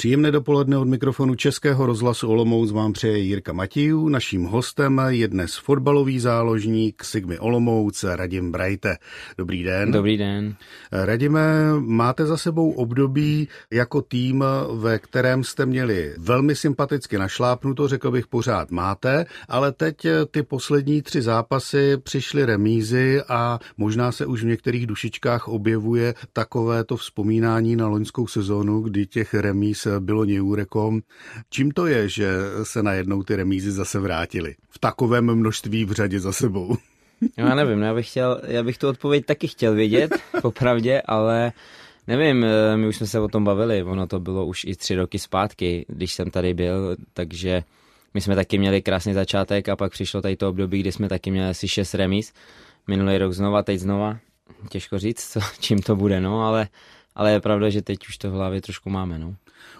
Příjemné dopoledne od mikrofonu Českého rozhlasu Olomouc vám přeje Jirka Matějů. Naším hostem je dnes fotbalový záložník Sigmy Olomouc Radim Brajte. Dobrý den. Dobrý den. Radime, máte za sebou období jako tým, ve kterém jste měli velmi sympaticky našlápnuto, řekl bych pořád máte, ale teď ty poslední tři zápasy přišly remízy a možná se už v některých dušičkách objevuje takovéto vzpomínání na loňskou sezónu, kdy těch remíz bylo Nějurekom. Čím to je, že se najednou ty remízy zase vrátily? V takovém množství v řadě za sebou. Já nevím, já bych, chtěl, já bych tu odpověď taky chtěl vědět, popravdě, ale nevím, my už jsme se o tom bavili, ono to bylo už i tři roky zpátky, když jsem tady byl, takže my jsme taky měli krásný začátek a pak přišlo tady to období, kdy jsme taky měli asi šest remíz, minulý rok znova, teď znova, těžko říct, co, čím to bude, no, ale, ale je pravda, že teď už to v hlavě trošku máme, no.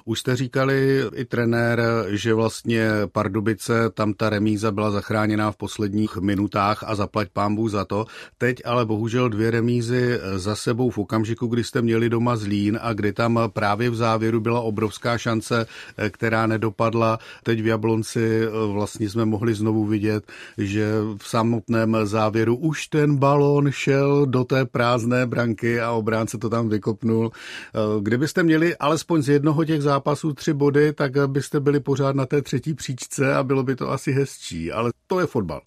Už jste říkali i trenér, že vlastně Pardubice, tam ta remíza byla zachráněná v posledních minutách a zaplať pámbu za to. Teď ale bohužel dvě remízy za sebou v okamžiku, kdy jste měli doma Zlín a kdy tam právě v závěru byla obrovská šance, která nedopadla. Teď v Jablonci vlastně jsme mohli znovu vidět, že v samotném závěru už ten balón šel do té prázdné branky a obránce to tam vykopnul. Kdybyste měli alespoň z jednoho těch zápasů tři body, tak byste byli pořád na té třetí příčce a bylo by to asi hezčí, ale to je fotbal.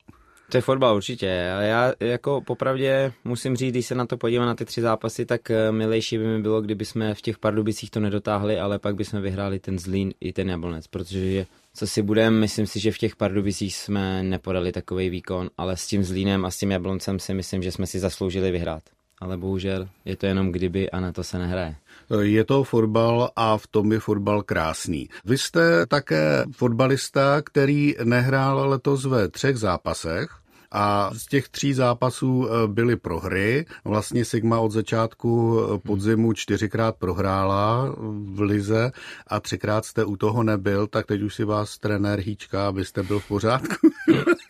To je fotbal určitě, ale já jako popravdě musím říct, když se na to podívám na ty tři zápasy, tak eh, milejší by mi bylo, kdyby jsme v těch Pardubicích to nedotáhli, ale pak bychom vyhráli ten Zlín i ten Jablonec, protože co si budeme, myslím si, že v těch Pardubicích jsme nepodali takový výkon, ale s tím Zlínem a s tím Jabloncem si myslím, že jsme si zasloužili vyhrát. Ale bohužel je to jenom kdyby a na to se nehraje. Je to fotbal a v tom je fotbal krásný. Vy jste také fotbalista, který nehrál letos ve třech zápasech. A z těch tří zápasů eh, byly prohry. Vlastně Sigma od začátku eh, podzimu čtyřikrát prohrála v lize a třikrát jste u toho nebyl, tak teď už si vás trenér hýčka, abyste byl v pořádku.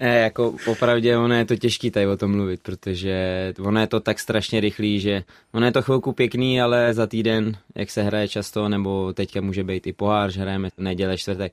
Ne, jako popravdě ono je to těžký tady o tom mluvit, protože ono je to tak strašně rychlý, že ono je to chvilku pěkný, ale za týden, jak se hraje často, nebo teďka může být i pohár, že hrajeme neděle, čtvrtek,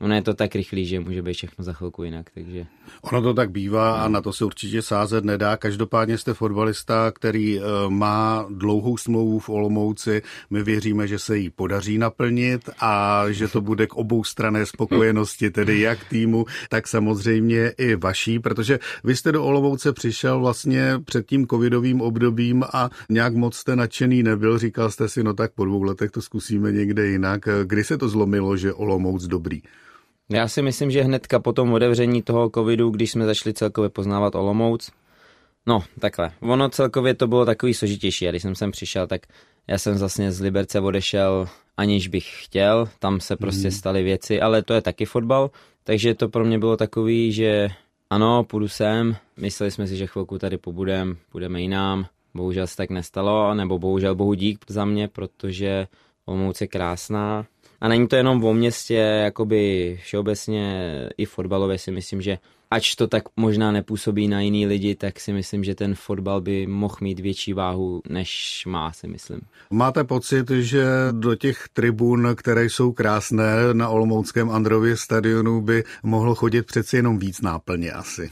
ono je to tak rychlý, že může být všechno za chvilku jinak, takže... Ono to tak bývá a na to se určitě sázet nedá. Každopádně jste fotbalista, který eh, má dlouhou smlouvu v Olomouci. My věříme, že se jí podaří naplnit a že to bude k obou strané spokojenosti, tedy jak týmu, tak samozřejmě i vaší, protože vy jste do Olomouce přišel vlastně před tím covidovým obdobím a nějak moc jste nadšený nebyl. Říkal jste si, no tak po dvou letech to zkusíme někde jinak. Kdy se to zlomilo, že Olomouc dobrý? Já si myslím, že hnedka po tom otevření toho covidu, když jsme začali celkově poznávat Olomouc, no takhle, ono celkově to bylo takový složitější. A když jsem sem přišel, tak já jsem vlastně z Liberce odešel aniž bych chtěl, tam se prostě hmm. staly věci, ale to je taky fotbal, takže to pro mě bylo takový, že ano, půjdu sem, mysleli jsme si, že chvilku tady pobudem, půjdeme jinam, bohužel se tak nestalo, nebo bohužel bohu dík za mě, protože Olomouc je krásná, a není to jenom o městě, jakoby všeobecně i fotbalově si myslím, že ač to tak možná nepůsobí na jiný lidi, tak si myslím, že ten fotbal by mohl mít větší váhu, než má, si myslím. Máte pocit, že do těch tribun, které jsou krásné na Olomouckém Andrově stadionu, by mohlo chodit přeci jenom víc náplně asi?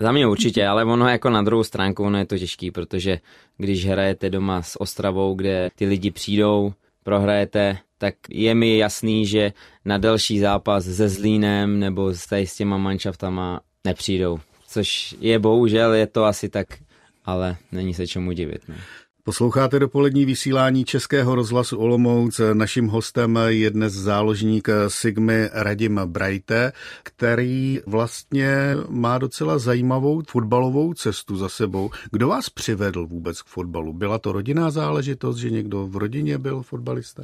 Za mě určitě, ale ono jako na druhou stránku ono je to těžký, protože když hrajete doma s Ostravou, kde ty lidi přijdou, prohrajete, tak je mi jasný, že na další zápas se Zlínem nebo s, tady s těma manšaftama nepřijdou. Což je bohužel, je to asi tak, ale není se čemu divit. Ne? Posloucháte dopolední vysílání Českého rozhlasu Olomouc. Naším hostem je dnes záložník Sigmy Radim Brajte, který vlastně má docela zajímavou fotbalovou cestu za sebou. Kdo vás přivedl vůbec k fotbalu? Byla to rodinná záležitost, že někdo v rodině byl fotbalista?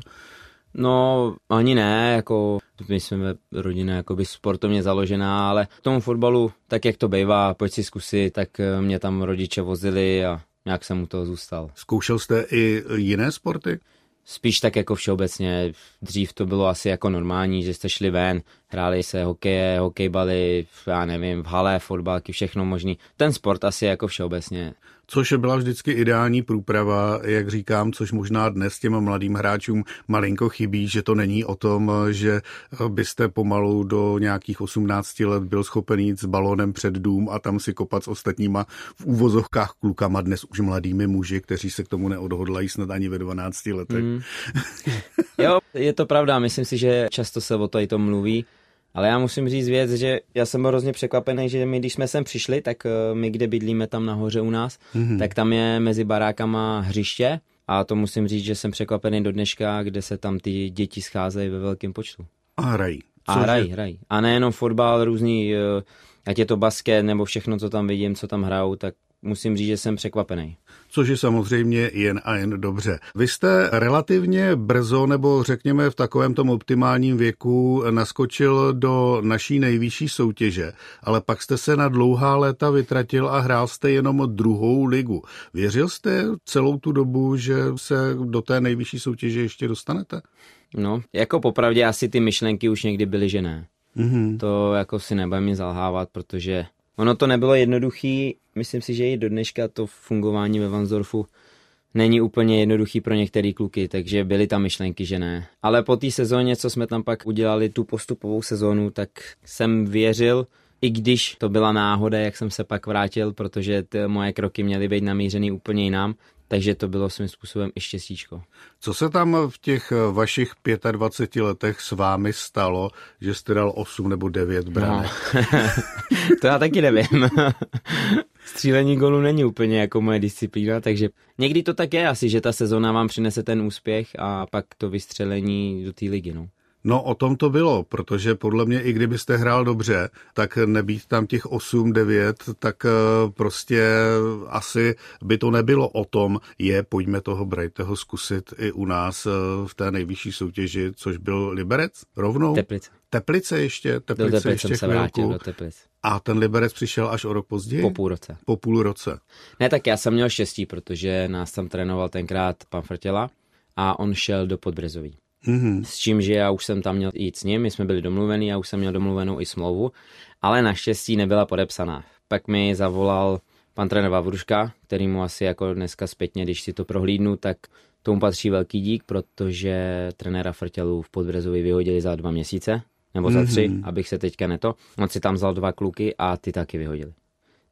No, ani ne, jako my jsme rodina jakoby sportovně založená, ale k tomu fotbalu, tak jak to bývá, pojď si zkusit, tak eh, mě tam rodiče vozili a nějak jsem u toho zůstal. Zkoušel jste i jiné sporty? Spíš tak jako všeobecně. Dřív to bylo asi jako normální, že jste šli ven, hráli se hokeje, hokejbaly, já nevím, v hale, fotbalky, všechno možný. Ten sport asi jako všeobecně. Což byla vždycky ideální průprava, jak říkám, což možná dnes těm mladým hráčům malinko chybí, že to není o tom, že byste pomalu do nějakých 18 let byl schopen jít s balónem před dům a tam si kopat s ostatníma v úvozovkách klukama, dnes už mladými muži, kteří se k tomu neodhodlají snad ani ve 12 letech. Mm. jo, je to pravda, myslím si, že často se o to i to mluví. Ale já musím říct věc, že já jsem byl hrozně překvapený, že my, když jsme sem přišli, tak eh, my, kde bydlíme tam nahoře u nás, mm-hmm. tak tam je mezi barákama hřiště a to musím říct, že jsem překvapený do dneška, kde se tam ty děti scházejí ve velkém počtu. A hrají. A hrají, hrají. A nejenom fotbal, různý, eh, ať je to basket nebo všechno, co tam vidím, co tam hrajou, tak musím říct, že jsem překvapený. Což je samozřejmě jen a jen dobře. Vy jste relativně brzo, nebo řekněme v takovém tom optimálním věku, naskočil do naší nejvyšší soutěže, ale pak jste se na dlouhá léta vytratil a hrál jste jenom druhou ligu. Věřil jste celou tu dobu, že se do té nejvyšší soutěže ještě dostanete? No, jako popravdě asi ty myšlenky už někdy byly, že ne. Mm-hmm. To jako si nebudeme zalhávat, protože ono to nebylo jednoduchý. Myslím si, že i do dneška to fungování ve Vansdorfu není úplně jednoduchý pro některé kluky, takže byly tam myšlenky, že ne. Ale po té sezóně, co jsme tam pak udělali, tu postupovou sezónu, tak jsem věřil, i když to byla náhoda, jak jsem se pak vrátil, protože ty moje kroky měly být namířený úplně jinam, takže to bylo svým způsobem i štěstíčko. Co se tam v těch vašich 25 letech s vámi stalo, že jste dal 8 nebo 9 branek? No. to já taky nevím. Střílení golu není úplně jako moje disciplína, takže někdy to tak je asi, že ta sezona vám přinese ten úspěch a pak to vystřelení do té ligy. No. No o tom to bylo, protože podle mě i kdybyste hrál dobře, tak nebýt tam těch 8-9, tak eh, prostě asi by to nebylo o tom, je pojďme toho Brightyho zkusit i u nás eh, v té nejvyšší soutěži, což byl Liberec rovnou. Teplice. Teplice ještě, Teplice, do Teplice ještě se vrátil do Teplic. A ten Liberec přišel až o rok později? Po půl roce. Po půl roce. Ne, tak já jsem měl štěstí, protože nás tam trénoval tenkrát pan Frtěla a on šel do Podbrezový. Mm-hmm. S čím, že já už jsem tam měl jít s ním, my jsme byli domluvení, já už jsem měl domluvenou i smlouvu, ale naštěstí nebyla podepsaná. Pak mi zavolal pan trenér Vavruška, který mu asi jako dneska zpětně, když si to prohlídnu, tak tomu patří velký dík, protože trenéra Frtělu v Podbrezovi vyhodili za dva měsíce, nebo za tři, mm-hmm. abych se teďka neto. On si tam vzal dva kluky a ty taky vyhodili.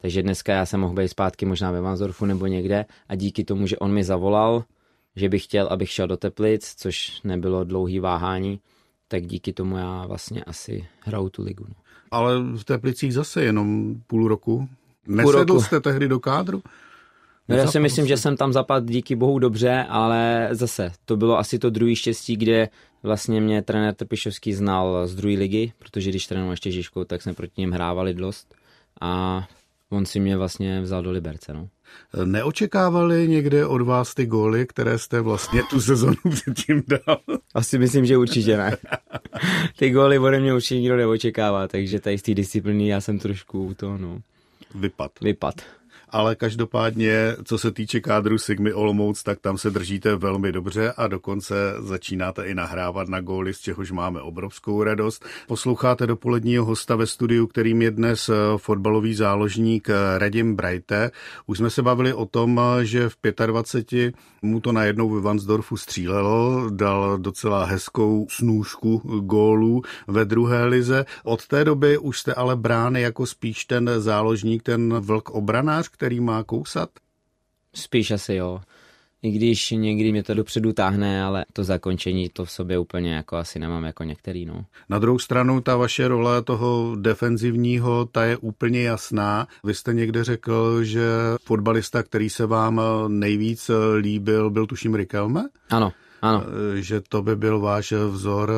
Takže dneska já jsem mohl být zpátky možná ve Vanzorfu nebo někde a díky tomu, že on mi zavolal, že bych chtěl, abych šel do Teplic, což nebylo dlouhý váhání, tak díky tomu já vlastně asi hraju tu ligu. No. Ale v Teplicích zase jenom půl roku. Nesedl půl roku. jste tehdy do kádru? No já si myslím, že jsem tam zapadl díky bohu dobře, ale zase to bylo asi to druhý štěstí, kde vlastně mě trenér Trpišovský znal z druhé ligy, protože když trénoval ještě Žižkou, tak jsme proti něm hrávali dost a on si mě vlastně vzal do Liberce. No. Neočekávali někde od vás ty góly, které jste vlastně tu sezonu předtím dal? Asi myslím, že určitě ne. Ty góly ode mě určitě nikdo neočekává, takže tady z té disciplíny já jsem trošku to, no. Vypad. Vypad ale každopádně, co se týče kádru Sigmy Olomouc, tak tam se držíte velmi dobře a dokonce začínáte i nahrávat na góly, z čehož máme obrovskou radost. Posloucháte dopoledního hosta ve studiu, kterým je dnes eh, fotbalový záložník eh, Radim Brajte. Už jsme se bavili o tom, eh, že v 25 mu to najednou ve Vansdorfu střílelo, dal docela hezkou snůžku gólů ve druhé lize. Od té doby už jste ale brány jako spíš ten záložník, ten vlk obranář, který má kousat? Spíš asi jo. I když někdy mě to dopředu táhne, ale to zakončení to v sobě úplně jako asi nemám jako některý, no. Na druhou stranu ta vaše role toho defenzivního, ta je úplně jasná. Vy jste někde řekl, že fotbalista, který se vám nejvíc líbil, byl tuším Rikelme? Ano. Ano. Eh, že to by byl váš vzor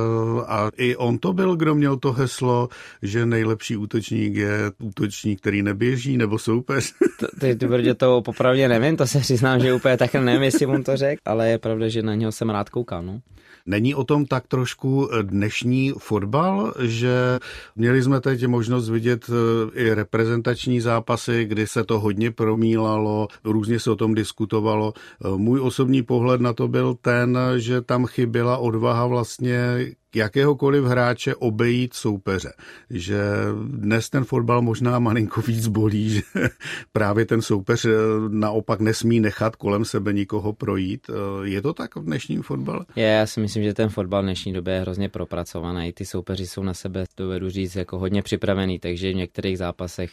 a i on to byl, kdo měl to heslo, že nejlepší útočník je útočník, který neběží, nebo soupeř. Ty, ty tvrdě to popravdě nevím, to se přiznám, že úplně tak nevím, jestli on to řekl, ale je pravda, že na něho jsem rád koukal. No. Není o tom tak trošku dnešní fotbal, že měli jsme teď možnost vidět eh, i reprezentační zápasy, kdy se to hodně promílalo, různě se o tom diskutovalo. Eh, můj osobní pohled na to byl ten, že tam chyběla odvaha vlastně jakéhokoliv hráče obejít soupeře. Že dnes ten fotbal možná malinko víc bolí, že právě ten soupeř eh, naopak nesmí nechat kolem sebe nikoho projít. Eh, je to tak v dnešním fotbale? Je, já si myslím, že ten fotbal v dnešní době je hrozně propracovaný. Ty soupeři jsou na sebe, dovedu říct, jako hodně připravený, takže v některých zápasech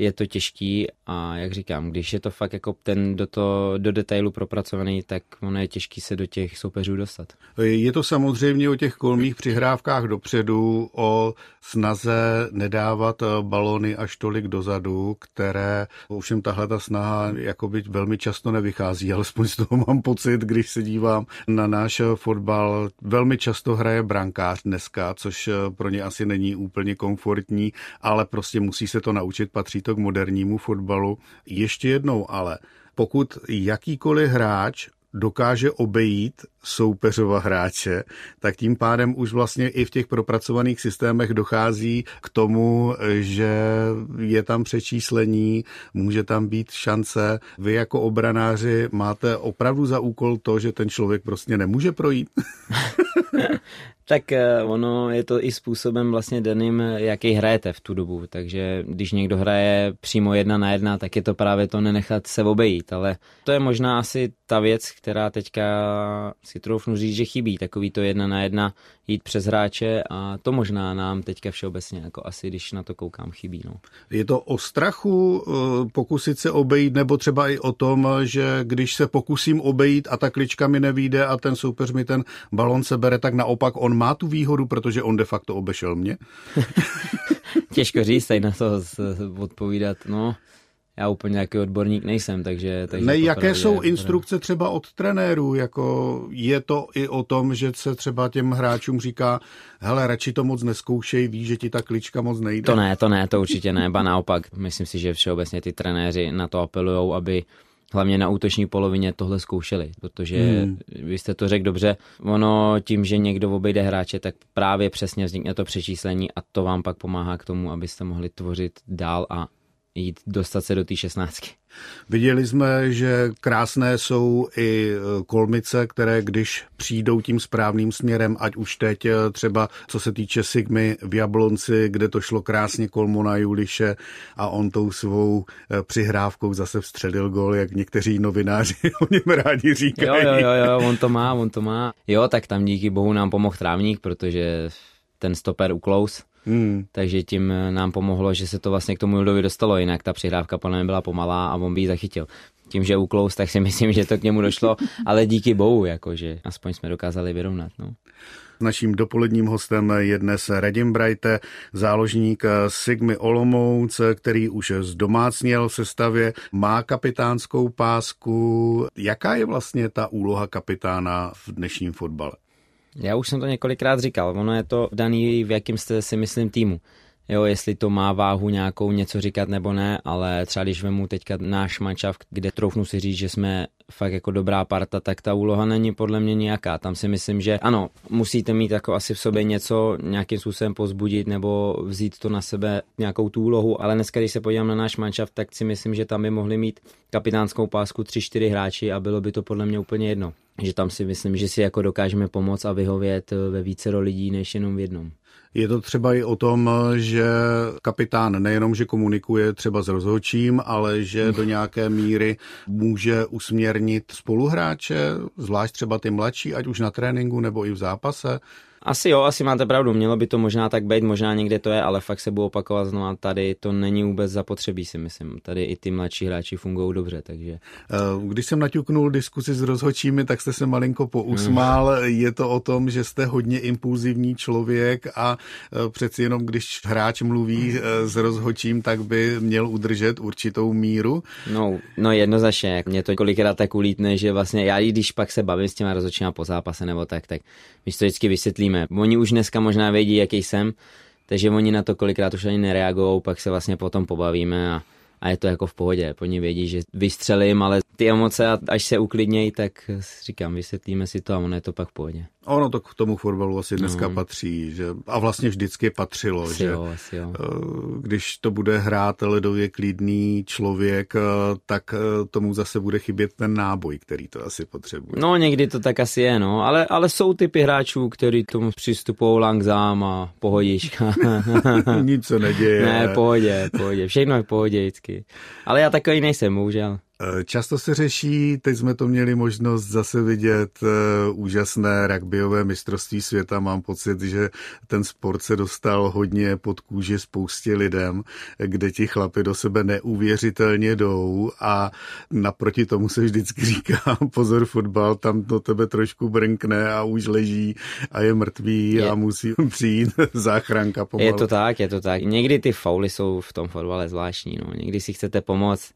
je to těžký a jak říkám, když je to fakt jako ten do, to, do detailu propracovaný, tak ono je těžký se do těch soupeřů dostat. Je to samozřejmě o těch kolmých přihrávkách dopředu, o snaze nedávat balony až tolik dozadu, které ovšem tahle ta snaha jakoby velmi často nevychází, alespoň z toho mám pocit, když se dívám na náš fotbal. Velmi často hraje brankář dneska, což pro ně asi není úplně komfortní, ale prostě musí se to naučit, patří to to k modernímu fotbalu. Ještě jednou ale, pokud jakýkoliv hráč dokáže obejít soupeřova hráče, tak tím pádem už vlastně i v těch propracovaných systémech dochází k tomu, že je tam přečíslení, může tam být šance. Vy jako obranáři máte opravdu za úkol to, že ten člověk prostě nemůže projít? Tak eh, ono je to i způsobem vlastně daným, jaký hrajete v tu dobu. Takže když někdo hraje přímo jedna na jedna, tak je to právě to nenechat se obejít. Ale to je možná asi ta věc, která teďka si troufnu říct, že chybí. Takový to jedna na jedna jít přes hráče a to možná nám teďka všeobecně, jako asi když na to koukám, chybí. No. Je to o strachu eh, pokusit se obejít, nebo třeba i o tom, že když se pokusím obejít a ta klička mi nevíde a ten soupeř mi ten balon sebere, tak naopak on má tu výhodu, protože on de facto obešel mě? Těžko říct, tady na to odpovídat. No, já úplně nějaký odborník nejsem, takže... takže ne, jaké jsou instrukce třeba od trenérů? Jako je to i o tom, že se třeba těm hráčům říká, hele, radši to moc neskoušej, víš, že ti ta klička moc nejde? To ne, to ne, to určitě ne, ba naopak. Myslím si, že všeobecně ty trenéři na to apelují, aby hlavně na útoční polovině tohle zkoušeli, protože hmm. vy jste to řekl dobře, ono tím, že někdo obejde hráče, tak právě přesně vznikne to přečíslení a to vám pak pomáhá k tomu, abyste mohli tvořit dál a jít dostat se do té šestnáctky. Viděli jsme, že krásné jsou i e, kolmice, které když přijdou tím správným směrem, ať už teď e, třeba co se týče Sigmy v Jablonci, kde to šlo krásně kolmo na Juliše a on tou svou e, přihrávkou zase vstřelil gol, jak někteří novináři o něm rádi říkají. Jo, jo, jo, jo, on to má, on to má. Jo, tak tam díky bohu nám pomohl trávník, protože ten stoper uklous, Hmm. Takže tím nám pomohlo, že se to vlastně k tomu Judovi dostalo, jinak ta přihrávka podle mě byla pomalá a on by ji zachytil. Tím, že uklous, tak si myslím, že to k němu došlo, ale díky bohu, jakože aspoň jsme dokázali vyrovnat. No. Naším dopoledním hostem je dnes Radim Brajte, záložník Sigmy Olomouc, který už zdomácněl v sestavě, má kapitánskou pásku. Jaká je vlastně ta úloha kapitána v dnešním fotbale? Já už jsem to několikrát říkal, ono je to daný, v jakým jste si myslím týmu. Jo, jestli to má váhu nějakou něco říkat nebo ne, ale třeba když vemu teďka náš mančav, kde troufnu si říct, že jsme fakt jako dobrá parta, tak ta úloha není podle mě nějaká. Tam si myslím, že ano, musíte mít jako asi v sobě něco nějakým způsobem pozbudit nebo vzít to na sebe nějakou tu úlohu, ale dneska, když se podívám na náš mančav, tak si myslím, že tam by mohli mít kapitánskou pásku 3-4 hráči a bylo by to podle mě úplně jedno že tam si myslím, že si jako dokážeme pomoct a vyhovět ve více lidí než jenom v jednom. Je to třeba i o tom, že kapitán nejenom, že komunikuje třeba s rozhodčím, ale že do nějaké míry může usměrnit spoluhráče, zvlášť třeba ty mladší, ať už na tréninku nebo i v zápase. Asi jo, asi máte pravdu, mělo by to možná tak být, možná někde to je, ale fakt se budu opakovat znovu, tady to není vůbec zapotřebí, si myslím. Tady i ty mladší hráči fungují dobře, takže. Eh, když jsem naťuknul diskusi s rozhočími, tak jste se malinko pousmál. Mm. Je to o tom, že jste hodně impulzivní člověk a eh, přeci jenom, když hráč mluví eh, s rozhočím, tak by měl udržet určitou míru. No, no jednoznačně, mě to kolikrát tak ulítne, že vlastně já, když pak se bavím s těma rozhodčíma po zápase nebo tak, tak my to vždycky vysvětlím vymýšlíme. Oni už dneska možná vědí, jaký jsem, takže oni na to kolikrát už ani nereagují, pak se vlastně potom pobavíme a, a je to jako v pohodě. Oni vědí, že vystřelím, ale ty emoce, až se uklidnějí, tak říkám, vysvětlíme si to a ono je to pak v pohodě. Ono to k tomu fotbalu asi dneska no. patří, že, a vlastně vždycky patřilo, asi že jo, asi jo. Eh, když to bude hrát ledově klidný člověk, eh, tak eh, tomu zase bude chybět ten náboj, který to asi potřebuje. No někdy to tak asi je, no, ale, ale jsou typy hráčů, kteří tomu přistupují langzám a pohodička. Nic se neděje. Ne, pohodě, pohodě, všechno je pohodě vždycky. Ale já takový nejsem, bohužel. Eh, často se řeší, teď jsme to měli možnost zase vidět, uh, úžasné rugbyové mistrovství světa. Mám pocit, že ten sport se dostal hodně pod kůži spoustě lidem, kde ti chlapi do sebe neuvěřitelně jdou a naproti tomu se vždycky říká, pozor fotbal, tam do tebe trošku brnkne a už leží a je mrtvý je. a musí přijít záchranka pomalu. Je to tak, je to tak. Někdy ty fauly jsou v tom fotbale zvláštní, no. Někdy si chcete pomoct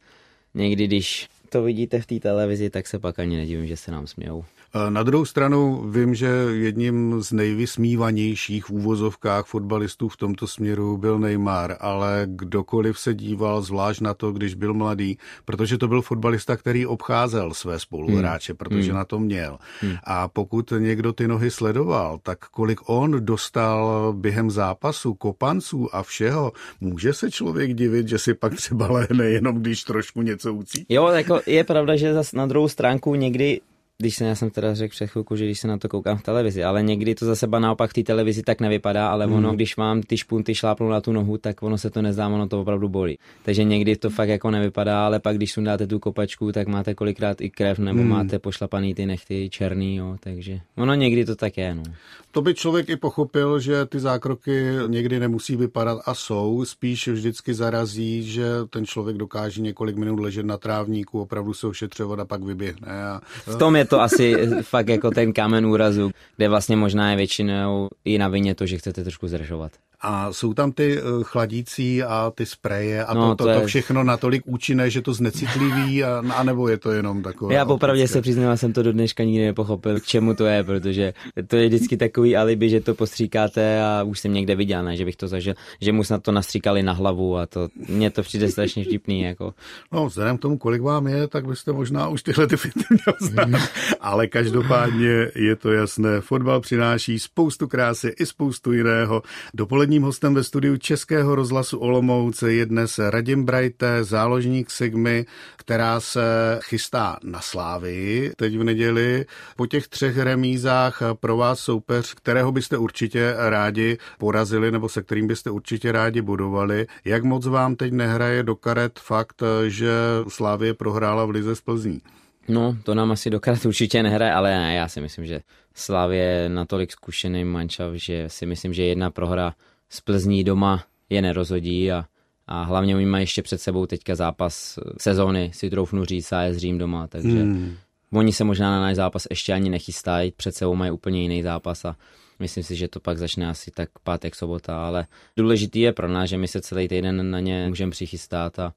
někdy, když to vidíte v té televizi, tak se pak ani nedivím, že se nám smějou. Na druhou stranu vím, že jedním z nejvysmívanějších v úvozovkách fotbalistů v tomto směru byl Neymar, ale kdokoliv se díval zvlášť na to, když byl mladý, protože to byl fotbalista, který obcházel své spoluhráče, hmm. protože hmm. na to měl. Hmm. A pokud někdo ty nohy sledoval, tak kolik on dostal během zápasu, kopanců a všeho, může se člověk divit, že si pak třeba lehne jenom když trošku něco ucítí. Jo, jako je pravda, že zas na druhou stránku někdy když se, já jsem teda řekl před chvilku, že když se na to koukám v televizi, ale někdy to zase naopak v té televizi tak nevypadá, ale ono, hmm. když vám ty špunty šlápnou na tu nohu, tak ono se to nezdá, ono to opravdu bolí. Takže někdy to fakt jako nevypadá, ale pak když sundáte tu kopačku, tak máte kolikrát i krev, nebo hmm. máte pošlapaný ty nechty černý, jo, takže ono někdy to tak je, no. To by člověk i pochopil, že ty zákroky někdy nemusí vypadat a jsou, spíš vždycky zarazí, že ten člověk dokáže několik minut ležet na trávníku, opravdu se ošetřovat a pak vyběhne. A... V tom je to asi fakt jako ten kámen úrazu, kde vlastně možná je většinou i na vině to, že chcete trošku zdržovat. A jsou tam ty eh, chladící a ty spreje a no, to, to, to, to všechno natolik účinné, že to znecitlivý, a, a nebo je to jenom takové? Já popravdě se přiznám, jsem to do dneška nikdy nepochopil, k čemu to je, protože to je vždycky takový alibi, že to postříkáte a už jsem někde viděl, ne, že bych to zažil, že mu snad to nastříkali na hlavu a to, mně to přijde strašně vtipný. Jako. No, vzhledem k tomu, kolik vám je, tak byste možná už tyhle ty finty měl znát. Ale každopádně je to jasné, fotbal přináší spoustu krásy i spoustu jiného. Dopolední Dnešním hostem ve studiu Českého rozhlasu Olomouce je dnes Radim Brajte, záložník Sigmy, která se chystá na Slávy teď v neděli. Po těch třech remízách pro vás soupeř, kterého byste určitě rádi porazili nebo se kterým byste určitě rádi budovali. Jak moc vám teď nehraje do karet fakt, že Slávě prohrála v Lize z Plzní? No, to nám asi dokrát určitě nehraje, ale ne, já si myslím, že Slavě je natolik zkušený mančav, že si myslím, že jedna prohra z Plzní doma je nerozhodí a, a hlavně oni mají ještě před sebou teďka zápas sezóny, si troufnu říct, a je Řím doma, takže hmm. oni se možná na náš zápas ještě ani nechystají, před sebou mají úplně jiný zápas a myslím si, že to pak začne asi tak pátek, sobota, ale důležitý je pro nás, že my se celý týden na ně můžeme přichystat a,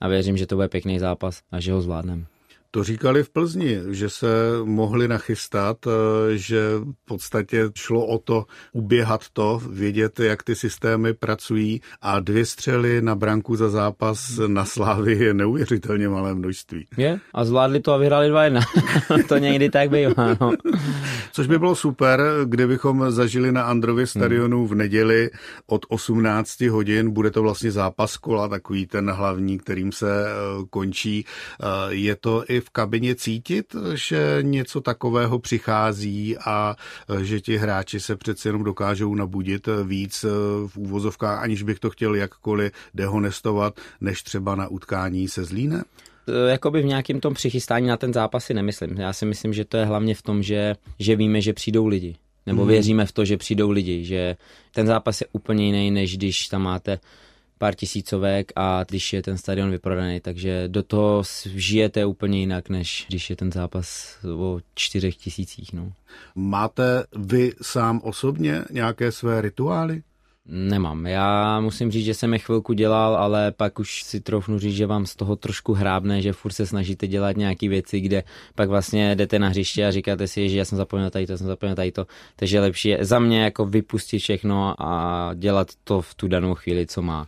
a věřím, že to bude pěkný zápas a že ho zvládneme. To říkali v Plzni, že se mohli nachystat, eh, že v podstatě šlo o to uběhat to, vědět, jak ty systémy pracují a dvě střely na branku za zápas na Slávy je neuvěřitelně malé množství. Je a zvládli to a vyhráli 2-1. to někdy tak bývá. No. Což by bylo super, kdybychom zažili na Andrově stadionu v neděli od 18 hodin. Bude to vlastně zápas kola, takový ten hlavní, kterým se eh, končí. Eh, je to i v kabině cítit, že něco takového přichází a že ti hráči se přece jenom dokážou nabudit víc v úvozovkách, aniž bych to chtěl jakkoliv dehonestovat, než třeba na utkání se Zlínem? Jakoby v nějakém tom přichystání na ten zápas si nemyslím. Já si myslím, že to je hlavně v tom, že, že víme, že přijdou lidi. Nebo hmm. věříme v to, že přijdou lidi, že ten zápas je úplně jiný, než když tam máte pár tisícovek a když je ten stadion vyprodaný, takže do toho žijete úplně jinak, než když je ten zápas o čtyřech tisících. No. Máte vy sám osobně nějaké své rituály? Nemám. Já musím říct, že jsem je chvilku dělal, ale pak už si troufnu říct, že vám z toho trošku hrábne, že furt se snažíte dělat nějaké věci, kde pak vlastně jdete na hřiště a říkáte si, že já jsem zapomněl tady to, já jsem zapomněl tady to. Takže lepší je za mě jako vypustit všechno a dělat to v tu danou chvíli, co má.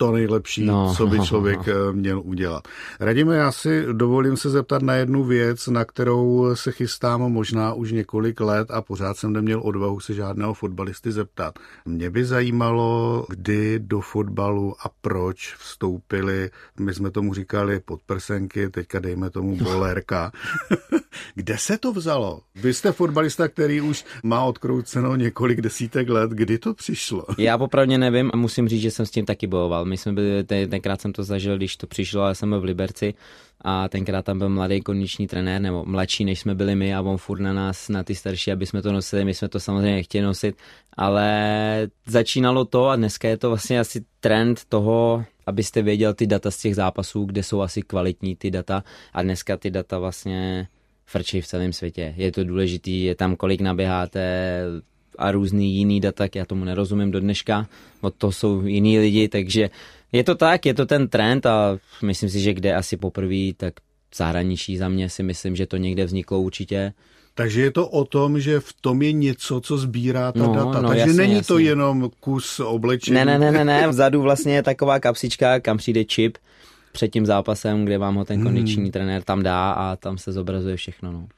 To nejlepší, no. co by člověk eh, měl udělat. Radíme, já si dovolím se zeptat na jednu věc, na kterou se chystám možná už několik let a pořád jsem neměl odvahu se žádného fotbalisty zeptat. Mě by zajímalo, kdy do fotbalu a proč vstoupili, my jsme tomu říkali podprsenky, teďka dejme tomu bolérka. Kde se to vzalo? Vy jste fotbalista, který už má odkrouceno několik desítek let. Kdy to přišlo? Já popravdě nevím a musím říct, že jsem s tím taky bojoval. My jsme byli, tenkrát jsem to zažil, když to přišlo, já jsem byl v Liberci a tenkrát tam byl mladý kondiční trenér, nebo mladší, než jsme byli my a on furt na nás, na ty starší, aby jsme to nosili, my jsme to samozřejmě nechtěli nosit, ale začínalo to a dneska je to vlastně asi trend toho, abyste věděl ty data z těch zápasů, kde jsou asi kvalitní ty data a dneska ty data vlastně frčí v celém světě. Je to důležitý, je tam kolik naběháte a různý jiný data, já tomu nerozumím do dneška, od to jsou jiní lidi, takže je to tak, je to ten trend a myslím si, že kde asi poprvé, tak zahraničí za mě si myslím, že to někde vzniklo určitě. Takže je to o tom, že v tom je něco, co sbírá ta no, data. No, Takže jasně, není jasně. to jenom kus oblečení. Ne, ne, ne, ne, ne. Vzadu vlastně je taková kapsička, kam přijde čip před tím zápasem, kde vám ho ten kondiční hmm. trenér tam dá a tam se zobrazuje všechno. No.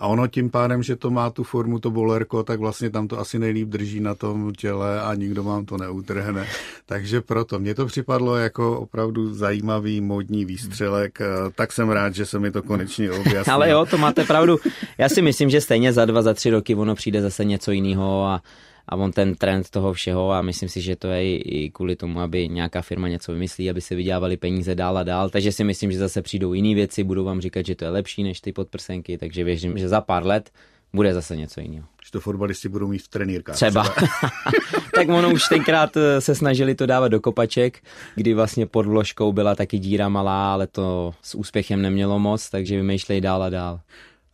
A ono tím pádem, že to má tu formu, to bolerko, tak vlastně tam to asi nejlíp drží na tom těle a nikdo vám to neutrhne. Takže proto mě to připadlo jako opravdu zajímavý modní výstřelek, tak jsem rád, že se mi to konečně objasnilo. Ale jo, to máte pravdu. Já si myslím, že stejně za dva, za tři roky ono přijde zase něco jiného a a on ten trend toho všeho a myslím si, že to je i kvůli tomu, aby nějaká firma něco vymyslí, aby se vydělávali peníze dál a dál, takže si myslím, že zase přijdou jiné věci, budou vám říkat, že to je lepší než ty podprsenky, takže věřím, že za pár let bude zase něco jiného. Že to fotbalisti budou mít v trenýrkách. Třeba. tak ono už tenkrát eh, se snažili to dávat do kopaček, kdy vlastně pod vložkou byla taky díra malá, ale to s úspěchem nemělo moc, takže vymýšlej dál a dál.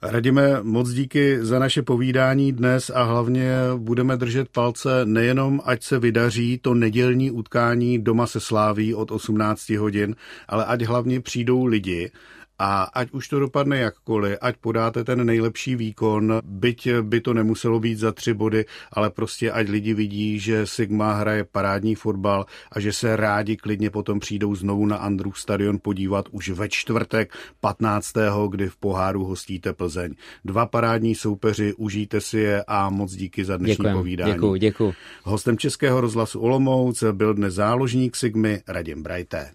Radíme, moc díky za naše povídání dnes a hlavně budeme držet palce nejenom, ať se vydaří to nedělní utkání doma se sláví od 18 hodin, ale ať hlavně přijdou lidi a ať už to dopadne jakkoliv, ať podáte ten nejlepší výkon, byť by to nemuselo být za tři body, ale prostě ať lidi vidí, že Sigma hraje parádní fotbal a že se rádi klidně potom přijdou znovu na Andrův stadion podívat už ve čtvrtek 15. kdy v poháru hostíte Plzeň. Dva parádní soupeři, užijte si je a moc díky za dnešní Děkujem, povídání. Děkuji, děkuji. Hostem Českého rozhlasu Olomouc byl dnes záložník Sigmy Radim Brajté.